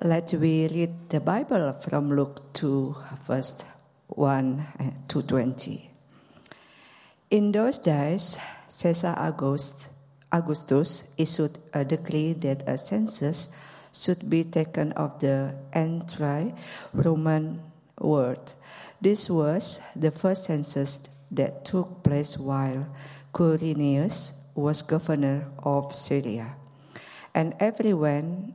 Let we read the Bible from Luke 2, verse 1 eh, to 20. In those days, Caesar August, Augustus issued a decree that a census should be taken of the entire Roman world. This was the first census that took place while Quirinius was governor of Syria. And everyone,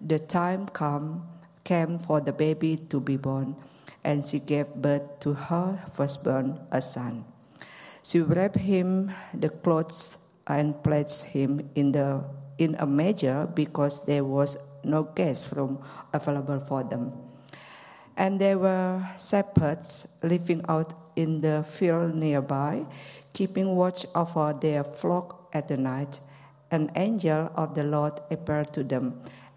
the time come, came for the baby to be born and she gave birth to her firstborn, a son. She wrapped him the clothes and placed him in the in a manger because there was no guest room available for them. And there were shepherds living out in the field nearby, keeping watch over their flock at the night. An angel of the Lord appeared to them,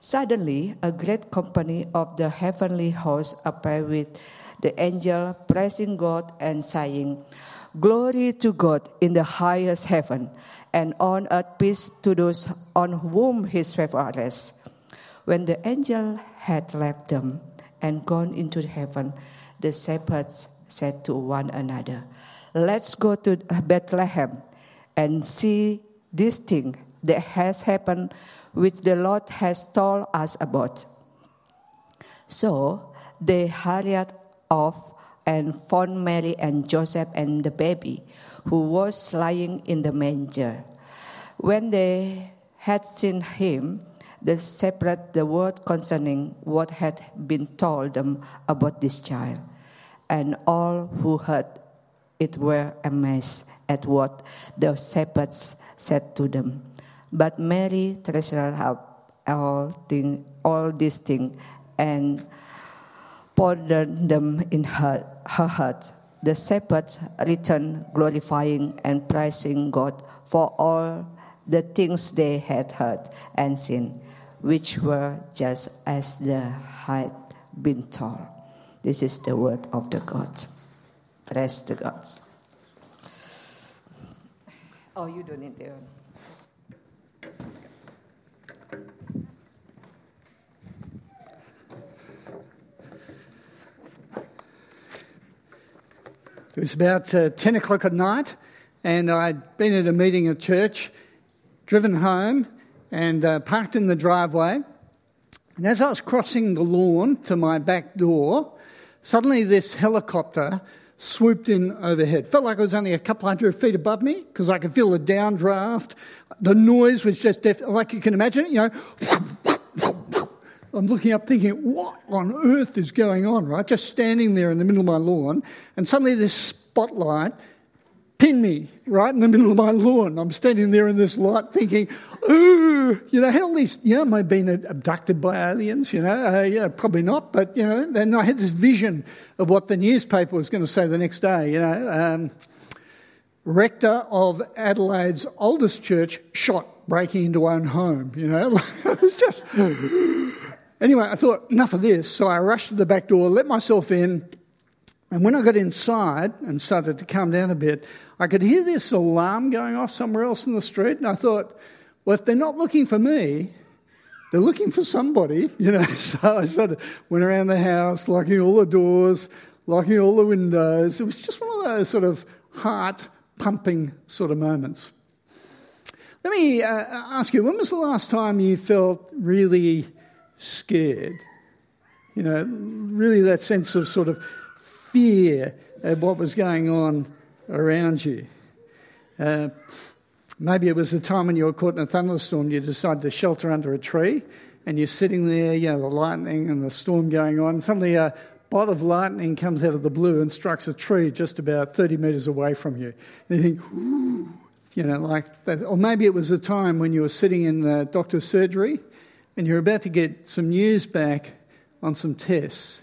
Suddenly, a great company of the heavenly host appeared with the angel praising God and saying, Glory to God in the highest heaven, and on earth peace to those on whom his favor rests. When the angel had left them and gone into heaven, the shepherds said to one another, Let's go to Bethlehem and see this thing that has happened, which the Lord has told us about. So they hurried off and found Mary and Joseph and the baby, who was lying in the manger. When they had seen him, they separate the word concerning what had been told them about this child. And all who heard it were amazed at what the shepherds said to them. But Mary treasured up all, thing, all these things and pondered them in her, her heart. The shepherds returned, glorifying and praising God for all the things they had heard and seen, which were just as they had been told. This is the word of the God. Praise the God. Oh, you don't need. It was about uh, 10 o'clock at night, and I'd been at a meeting at church, driven home, and uh, parked in the driveway. And as I was crossing the lawn to my back door, suddenly this helicopter swooped in overhead. Felt like it was only a couple hundred feet above me because I could feel the downdraft. The noise was just def- like you can imagine, you know. I'm looking up thinking, what on earth is going on, right? Just standing there in the middle of my lawn, and suddenly this spotlight pinned me right in the middle of my lawn. I'm standing there in this light thinking, ooh, you know, how these, you know, am I being abducted by aliens? You know, uh, yeah, probably not, but, you know, then I had this vision of what the newspaper was going to say the next day, you know. Um, rector of Adelaide's oldest church shot breaking into own home, you know. it was just. Anyway, I thought, enough of this. So I rushed to the back door, let myself in. And when I got inside and started to calm down a bit, I could hear this alarm going off somewhere else in the street. And I thought, well, if they're not looking for me, they're looking for somebody, you know. So I sort of went around the house, locking all the doors, locking all the windows. It was just one of those sort of heart pumping sort of moments. Let me uh, ask you, when was the last time you felt really scared. You know, really that sense of sort of fear at what was going on around you. Uh, maybe it was the time when you were caught in a thunderstorm, you decided to shelter under a tree, and you're sitting there, you know, the lightning and the storm going on. Suddenly, a bolt of lightning comes out of the blue and strikes a tree just about 30 metres away from you. And you think, Ooh, you know, like that. Or maybe it was a time when you were sitting in the doctor's surgery and you're about to get some news back on some tests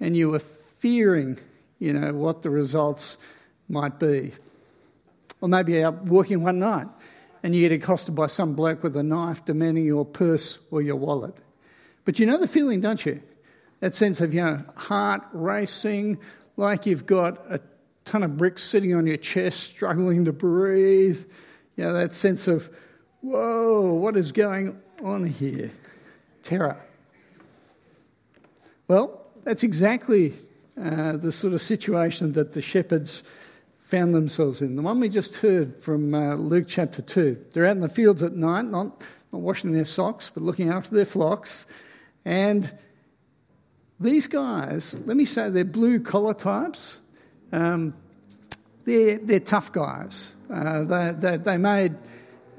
and you were fearing, you know, what the results might be. Or maybe you're out walking one night and you get accosted by some bloke with a knife demanding your purse or your wallet. But you know the feeling, don't you? That sense of, you know, heart racing, like you've got a ton of bricks sitting on your chest, struggling to breathe. You know, that sense of, whoa, what is going on here? Terror. Well, that's exactly uh, the sort of situation that the shepherds found themselves in. The one we just heard from uh, Luke chapter 2. They're out in the fields at night, not, not washing their socks, but looking after their flocks. And these guys, let me say, they're blue collar types. Um, they're, they're tough guys. Uh, they, they, they, made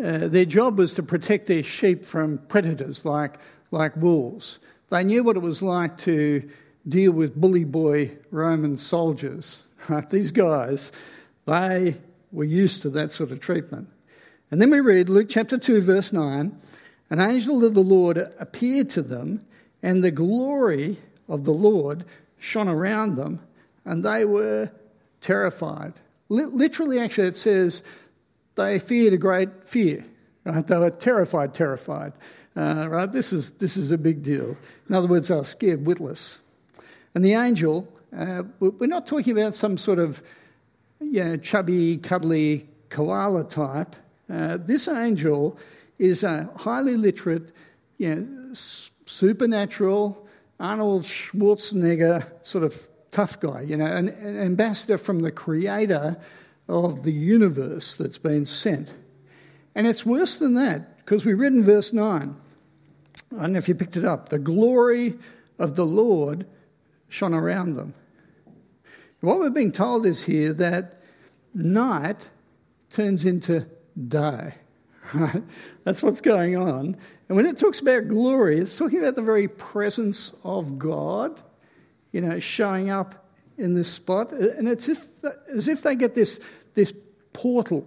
uh, their job was to protect their sheep from predators like, like wolves. They knew what it was like to deal with bully boy Roman soldiers. Right? These guys, they were used to that sort of treatment. And then we read Luke chapter 2, verse 9 An angel of the Lord appeared to them, and the glory of the Lord shone around them, and they were terrified. Literally, actually, it says they feared a great fear. Right? They were terrified, terrified. Uh, right? This is, this is a big deal. In other words, they were scared witless. And the angel, uh, we're not talking about some sort of you know, chubby, cuddly koala type. Uh, this angel is a highly literate, you know, supernatural, Arnold Schwarzenegger sort of tough guy, you know, an, an ambassador from the creator of the universe that's been sent. And it's worse than that, because we read in verse 9, I don't know if you picked it up, the glory of the Lord shone around them. What we're being told is here that night turns into day. That's what's going on. And when it talks about glory, it's talking about the very presence of God, you know, showing up in this spot. And it's if, as if they get this, this portal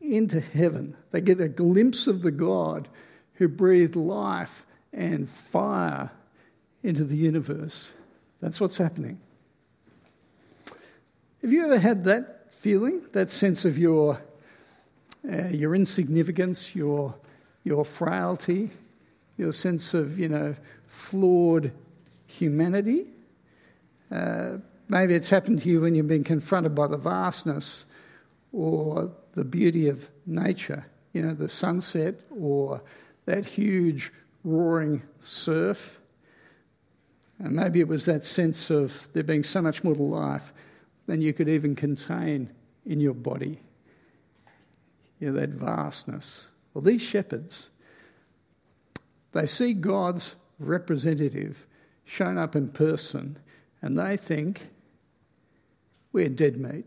into heaven. They get a glimpse of the God who breathed life and fire into the universe. That's what's happening. Have you ever had that feeling, that sense of your, uh, your insignificance, your, your frailty, your sense of, you know, flawed humanity? Uh, maybe it's happened to you when you've been confronted by the vastness or the beauty of nature, you know, the sunset or that huge roaring surf. And maybe it was that sense of there being so much more to life than you could even contain in your body. You know, that vastness. Well, these shepherds, they see God's representative shown up in person and they think we're dead meat.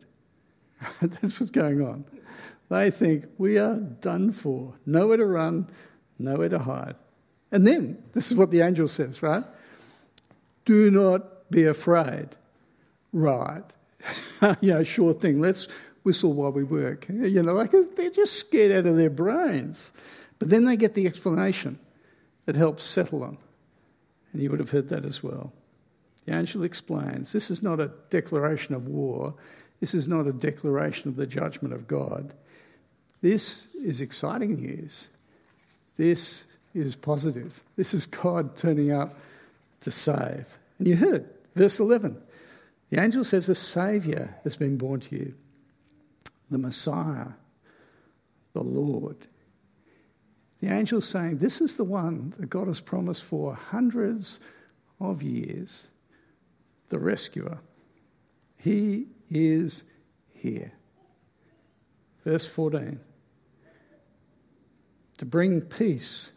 That's what's going on. They think we are done for, nowhere to run, nowhere to hide. And then, this is what the angel says, right? Do not be afraid. Right. you know, sure thing. Let's whistle while we work. You know, like they're just scared out of their brains. But then they get the explanation that helps settle them. And you would have heard that as well. The angel explains this is not a declaration of war, this is not a declaration of the judgment of God. This is exciting news. This is positive. This is God turning up to save. And you heard it, verse 11. The angel says, A Saviour has been born to you, the Messiah, the Lord. The angel's saying, This is the one that God has promised for hundreds of years, the rescuer. He is here. Verse 14 to bring peace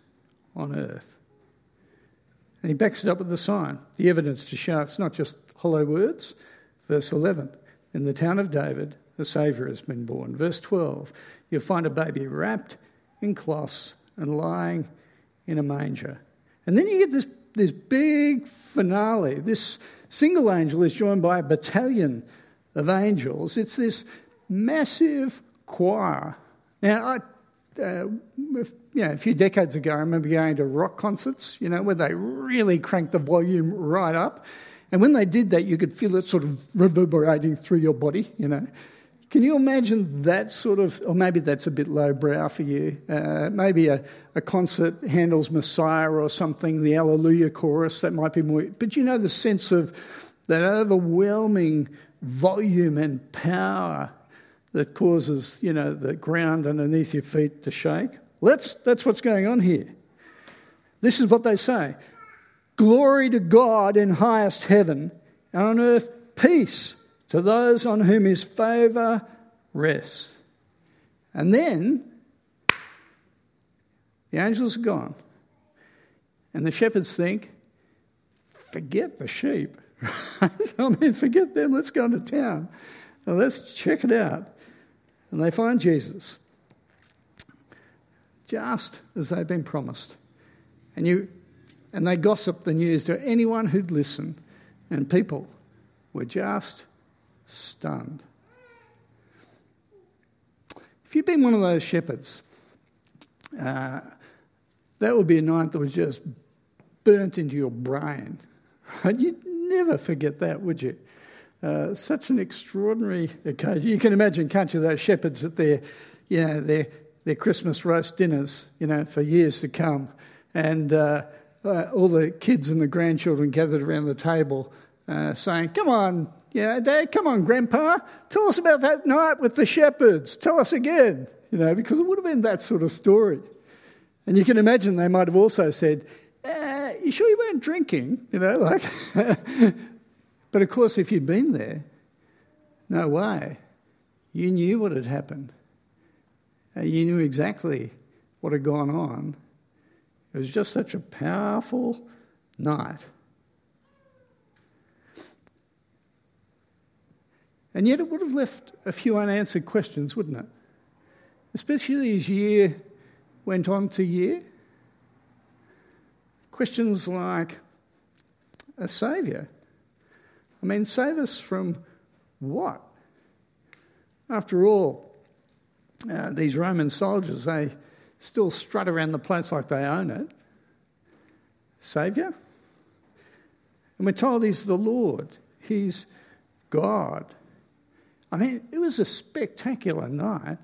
on earth. And he backs it up with the sign, the evidence to show it's not just hollow words. Verse 11 In the town of David, a Saviour has been born. Verse 12 You'll find a baby wrapped in cloths and lying in a manger. And then you get this, this big finale. This single angel is joined by a battalion of angels. It's this massive choir. Now, I, uh, you know, a few decades ago, I remember going to rock concerts, you know, where they really cranked the volume right up. And when they did that, you could feel it sort of reverberating through your body, you know. Can you imagine that sort of, or maybe that's a bit lowbrow for you? Uh, maybe a, a concert Handel's Messiah or something, the Alleluia chorus, that might be more. But you know the sense of that overwhelming volume and power that causes, you know, the ground underneath your feet to shake? That's, that's what's going on here. This is what they say Glory to God in highest heaven, and on earth peace to those on whom his favour rests. And then the angels are gone. And the shepherds think, forget the sheep. I mean, forget them. Let's go into town. Now, let's check it out. And they find Jesus just as they've been promised. And, you, and they gossip the news to anyone who'd listen. And people were just stunned. If you've been one of those shepherds, uh, that would be a night that was just burnt into your brain. You'd never forget that, would you? Uh, such an extraordinary occasion. You can imagine, can't you, those shepherds at their, you know, their, their Christmas roast dinners, you know, for years to come. And uh, uh, all the kids and the grandchildren gathered around the table uh, saying, Come on, you know, Dad, come on, Grandpa, tell us about that night with the shepherds. Tell us again, you know, because it would have been that sort of story. And you can imagine they might have also said, uh, You sure you weren't drinking? You know, like. but of course, if you'd been there, no way. You knew what had happened. Uh, you knew exactly what had gone on. It was just such a powerful night. And yet it would have left a few unanswered questions, wouldn't it? Especially as year went on to year. Questions like a saviour. I mean, save us from what? After all, uh, these Roman soldiers, they still strut around the place like they own it. Saviour? And we're told he's the Lord, he's God. I mean, it was a spectacular night,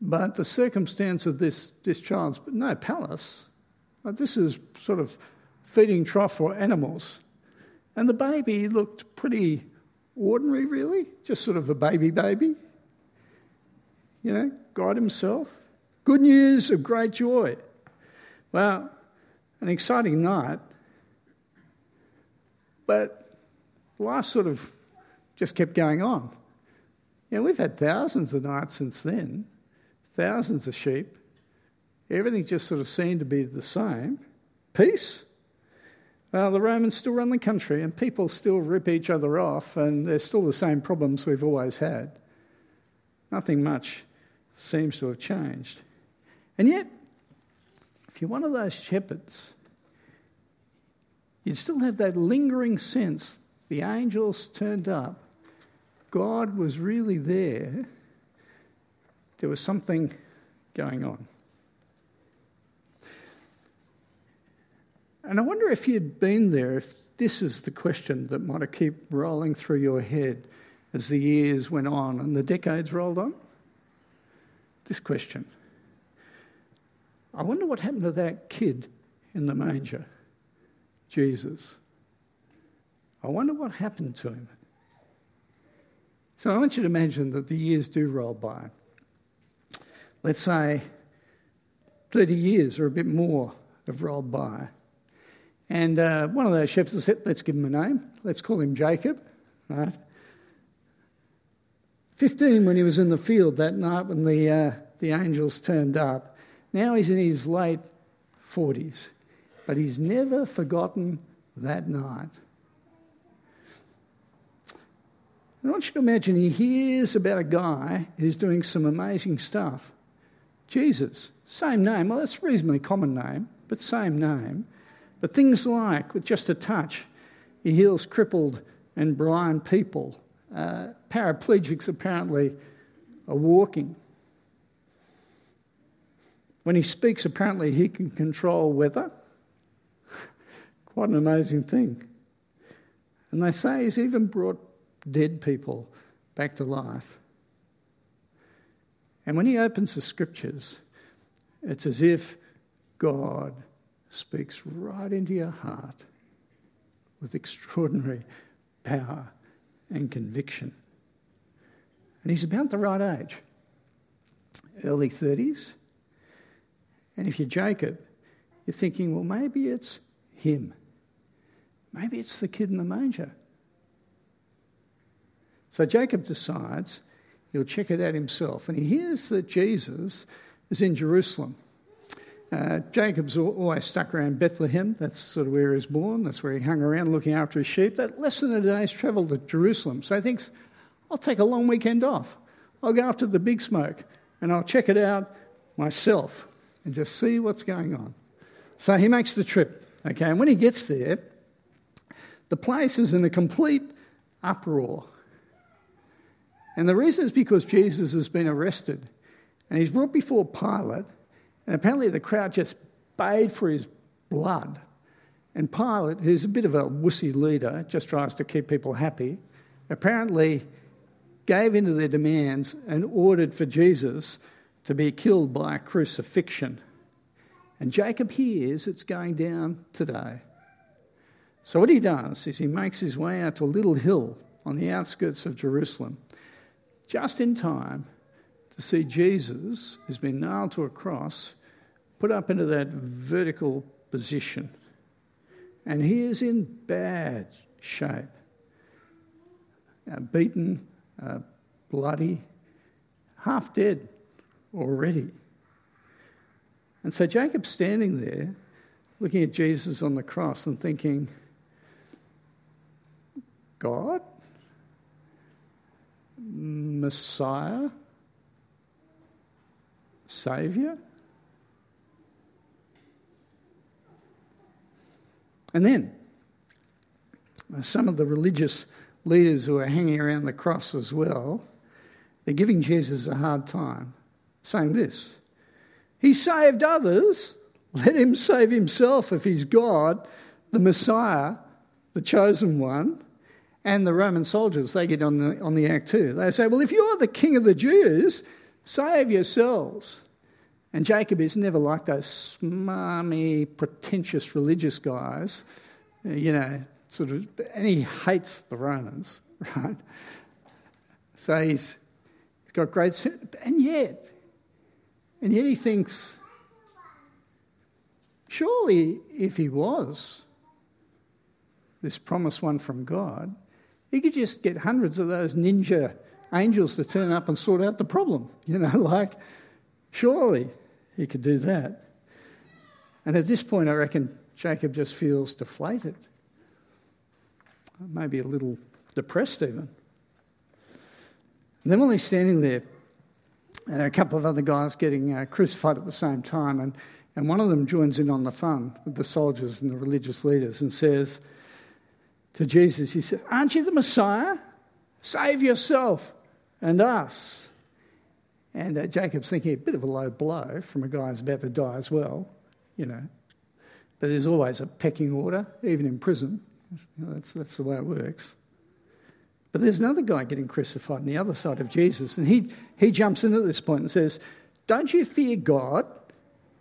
but the circumstance of this, this child's no palace. This is sort of feeding trough for animals. And the baby looked pretty ordinary, really, just sort of a baby baby. You know, God Himself. Good news of great joy. Well, an exciting night, but life sort of just kept going on. You know, we've had thousands of nights since then, thousands of sheep. Everything just sort of seemed to be the same. Peace. Well, the Romans still run the country and people still rip each other off, and there's still the same problems we've always had. Nothing much seems to have changed. And yet, if you're one of those shepherds, you'd still have that lingering sense the angels turned up God was really there, there was something going on. And I wonder if you'd been there, if this is the question that might have kept rolling through your head as the years went on and the decades rolled on. This question I wonder what happened to that kid in the manger, Jesus. I wonder what happened to him. So I want you to imagine that the years do roll by. Let's say 30 years or a bit more have rolled by. And uh, one of those shepherds said, let's give him a name. Let's call him Jacob, right? 15 when he was in the field that night when the, uh, the angels turned up. Now he's in his late 40s. but he's never forgotten that night. I want you to imagine he hears about a guy who's doing some amazing stuff. Jesus, same name. Well, that's a reasonably common name, but same name. But things like, with just a touch, he heals crippled and blind people. Uh, paraplegics apparently are walking. When he speaks, apparently he can control weather. Quite an amazing thing. And they say he's even brought dead people back to life. And when he opens the scriptures, it's as if God speaks right into your heart with extraordinary power and conviction. And he's about the right age, early 30s. And if you're Jacob, you're thinking, well, maybe it's him. Maybe it's the kid in the manger. So Jacob decides he'll check it out himself. And he hears that Jesus is in Jerusalem. Uh, Jacob's always stuck around Bethlehem. That's sort of where he was born. That's where he hung around looking after his sheep. That less than a day's travel to Jerusalem. So he thinks, I'll take a long weekend off. I'll go after the big smoke and I'll check it out myself and just see what's going on. So he makes the trip. Okay, and when he gets there, the place is in a complete uproar. And the reason is because Jesus has been arrested and he's brought before Pilate, and apparently the crowd just bayed for his blood. And Pilate, who's a bit of a wussy leader, just tries to keep people happy, apparently gave in to their demands and ordered for Jesus to be killed by crucifixion. And Jacob hears it's going down today. So, what he does is he makes his way out to a little hill on the outskirts of Jerusalem just in time to see Jesus, who's been nailed to a cross, put up into that vertical position. And he is in bad shape, uh, beaten, uh, bloody, half dead already. And so Jacob's standing there looking at Jesus on the cross and thinking, God? Messiah, Saviour. And then uh, some of the religious leaders who are hanging around the cross as well, they're giving Jesus a hard time, saying this He saved others, let him save himself if he's God, the Messiah, the chosen one and the Roman soldiers, they get on the, on the act too. They say, Well, if you're the king of the Jews, save yourselves. And Jacob is never like those smarmy, pretentious religious guys, uh, you know, sort of, and he hates the Romans, right? So he's, he's got great, and yet, and yet he thinks, surely if he was this promised one from God, he could just get hundreds of those ninja angels to turn up and sort out the problem. You know, like, surely he could do that. And at this point, I reckon Jacob just feels deflated, maybe a little depressed even. And then while he's standing there, there are a couple of other guys getting uh, crucified at the same time, and, and one of them joins in on the fun with the soldiers and the religious leaders and says, to Jesus, he said, Aren't you the Messiah? Save yourself and us. And uh, Jacob's thinking a bit of a low blow from a guy who's about to die as well, you know. But there's always a pecking order, even in prison. You know, that's, that's the way it works. But there's another guy getting crucified on the other side of Jesus, and he, he jumps in at this point and says, Don't you fear God?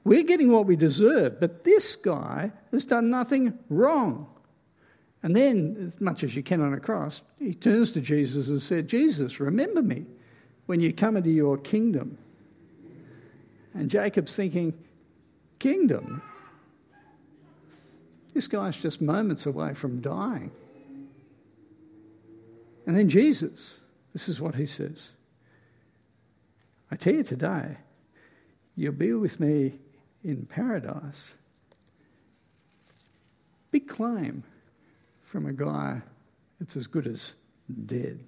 We're getting what we deserve, but this guy has done nothing wrong. And then, as much as you can on a cross, he turns to Jesus and said, Jesus, remember me when you come into your kingdom. And Jacob's thinking, Kingdom? This guy's just moments away from dying. And then Jesus, this is what he says I tell you today, you'll be with me in paradise. Big claim from a guy that's as good as dead.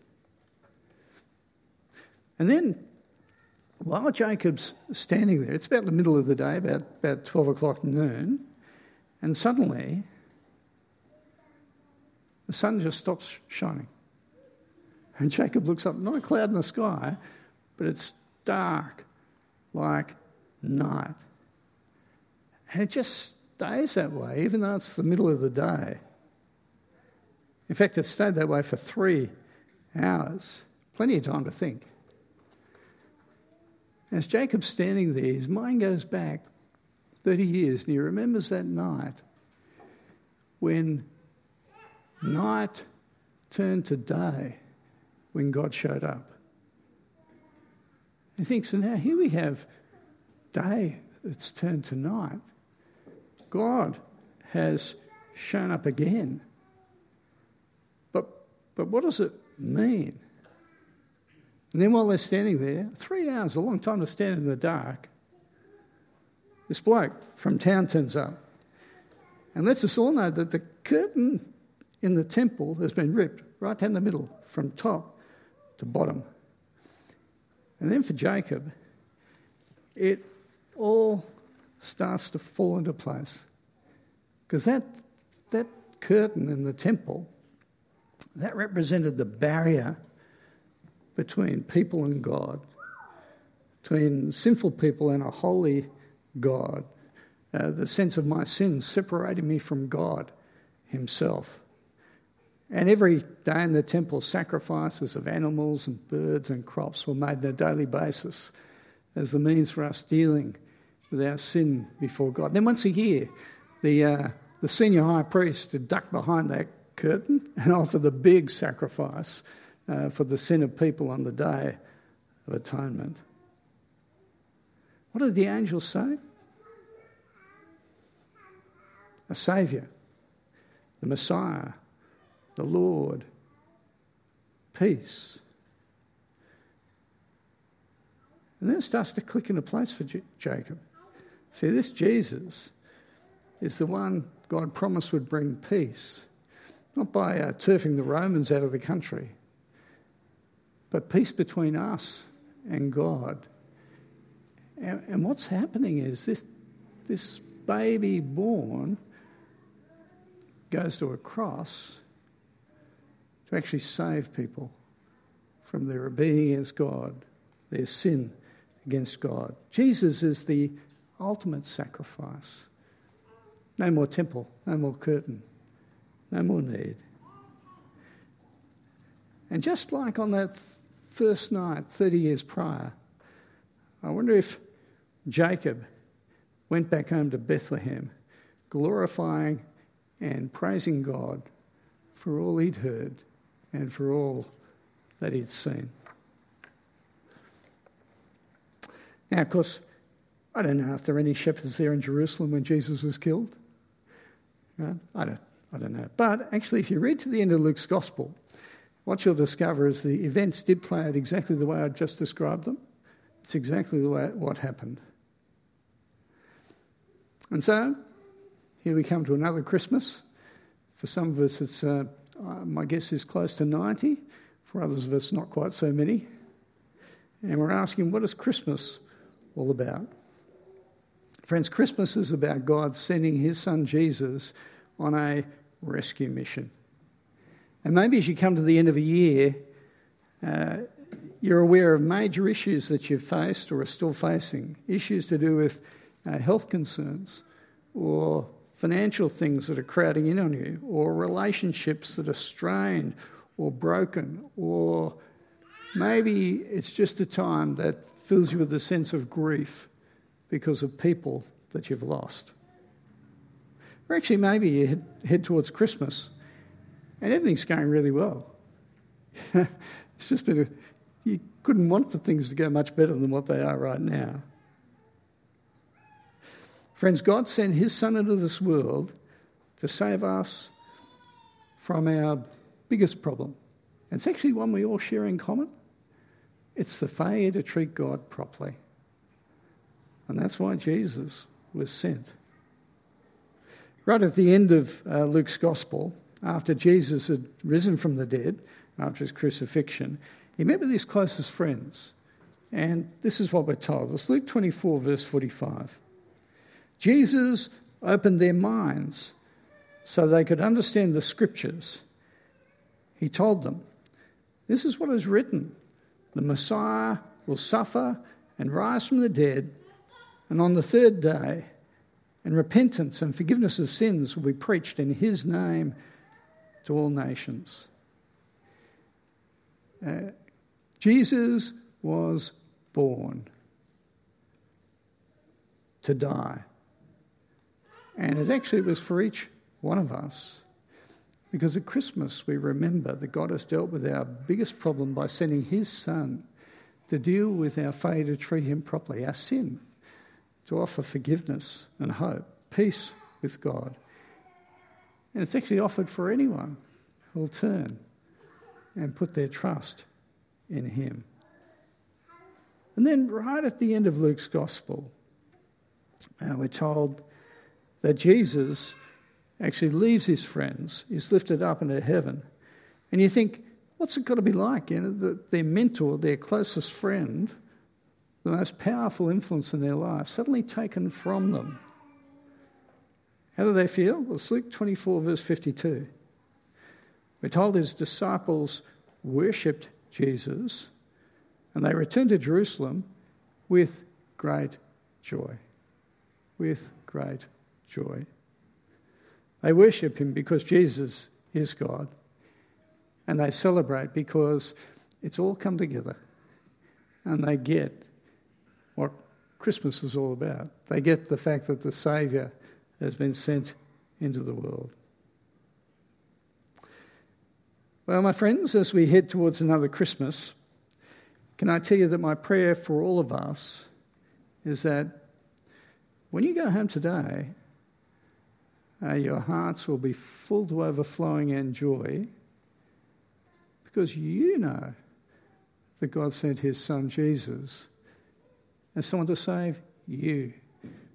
And then, while Jacob's standing there, it's about the middle of the day, about, about 12 o'clock noon, and suddenly the sun just stops shining. And Jacob looks up, not a cloud in the sky, but it's dark like night. And it just stays that way, even though it's the middle of the day. In fact, it stayed that way for three hours. Plenty of time to think. As Jacob's standing there, his mind goes back 30 years and he remembers that night when night turned to day when God showed up. He thinks, and now here we have day that's turned to night. God has shown up again. But, but what does it mean? And then while they're standing there, three hours, a long time to stand in the dark, this bloke from town turns up and lets us all know that the curtain in the temple has been ripped right down the middle from top to bottom. And then for Jacob, it all starts to fall into place. Because that, that curtain in the temple, that represented the barrier between people and God, between sinful people and a holy God. Uh, the sense of my sins separating me from God Himself. And every day in the temple, sacrifices of animals and birds and crops were made on a daily basis as the means for us dealing with our sin before God. Then once a year, the, uh, the senior high priest would duck behind that curtain and offer the big sacrifice uh, for the sin of people on the day of atonement. What did the angels say? A Saviour, the Messiah, the Lord, peace. And then it starts to click into place for J- Jacob. See, this Jesus is the one God promised would bring peace, not by uh, turfing the Romans out of the country, but peace between us and God. And, and what's happening is this, this baby born goes to a cross to actually save people from their rebellion against God, their sin against God. Jesus is the ultimate sacrifice. No more temple, no more curtain, no more need. And just like on that first night, 30 years prior, I wonder if Jacob went back home to Bethlehem, glorifying and praising God for all he'd heard and for all that he'd seen. Now, of course, I don't know if there were any shepherds there in Jerusalem when Jesus was killed. Uh, I, don't, I don't know. But actually, if you read to the end of Luke's Gospel, what you'll discover is the events did play out exactly the way I just described them. It's exactly the way what happened. And so, here we come to another Christmas. For some of us, it's uh, uh, my guess is close to 90. For others of us, not quite so many. And we're asking, what is Christmas all about? Friends, Christmas is about God sending his son Jesus on a rescue mission. And maybe as you come to the end of a year, uh, you're aware of major issues that you've faced or are still facing issues to do with uh, health concerns or financial things that are crowding in on you, or relationships that are strained or broken, or maybe it's just a time that fills you with a sense of grief because of people that you've lost. Or actually, maybe you head, head towards Christmas and everything's going really well. it's just been a, you couldn't want for things to go much better than what they are right now. Friends, God sent His Son into this world to save us from our biggest problem. It's actually one we all share in common. It's the failure to treat God properly. And that's why Jesus was sent. Right at the end of uh, Luke's Gospel, after Jesus had risen from the dead, after his crucifixion, he met with his closest friends. And this is what we're told. It's Luke 24, verse 45. Jesus opened their minds so they could understand the scriptures. He told them, This is what is written the Messiah will suffer and rise from the dead, and on the third day, and repentance and forgiveness of sins will be preached in his name to all nations. Uh, Jesus was born to die. And it actually was for each one of us. Because at Christmas, we remember that God has dealt with our biggest problem by sending His Son to deal with our failure to treat Him properly, our sin, to offer forgiveness and hope, peace with God. And it's actually offered for anyone who will turn and put their trust in Him. And then, right at the end of Luke's Gospel, uh, we're told that Jesus actually leaves his friends, is lifted up into heaven. And you think, what's it got to be like? You know, the, their mentor, their closest friend, the most powerful influence in their life, suddenly taken from them. How do they feel? Well, it's Luke 24, verse 52. We're told his disciples worshipped Jesus and they returned to Jerusalem with great joy. With great joy. They worship him because Jesus is God. And they celebrate because it's all come together. And they get what Christmas is all about. They get the fact that the Saviour has been sent into the world. Well, my friends, as we head towards another Christmas, can I tell you that my prayer for all of us is that when you go home today, uh, your hearts will be full to overflowing in joy because you know that God sent his son Jesus as someone to save you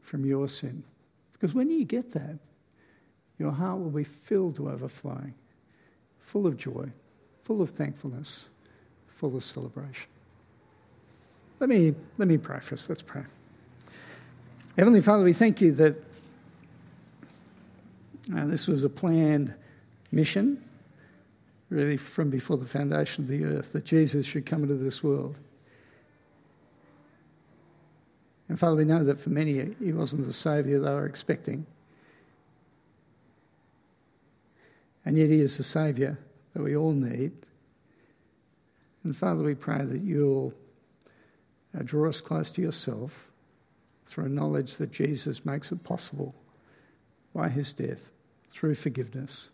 from your sin. Because when you get that, your heart will be filled to overflowing, full of joy, full of thankfulness, full of celebration. Let me, let me pray us. Let's pray. Heavenly Father, we thank you that uh, this was a planned mission, really from before the foundation of the earth, that Jesus should come into this world. And Father, we know that for many, he wasn't the Saviour they were expecting. And yet, he is the Saviour that we all need. And Father, we pray that you'll uh, draw us close to yourself through knowledge that Jesus makes it possible by his death through forgiveness.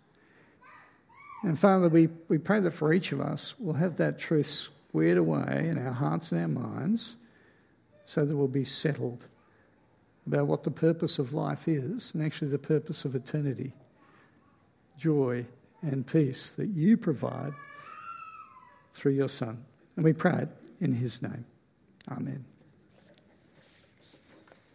And Father, we, we pray that for each of us, we'll have that truth squared away in our hearts and our minds so that we'll be settled about what the purpose of life is and actually the purpose of eternity joy and peace that you provide through your Son. And we pray it in his name. Amen.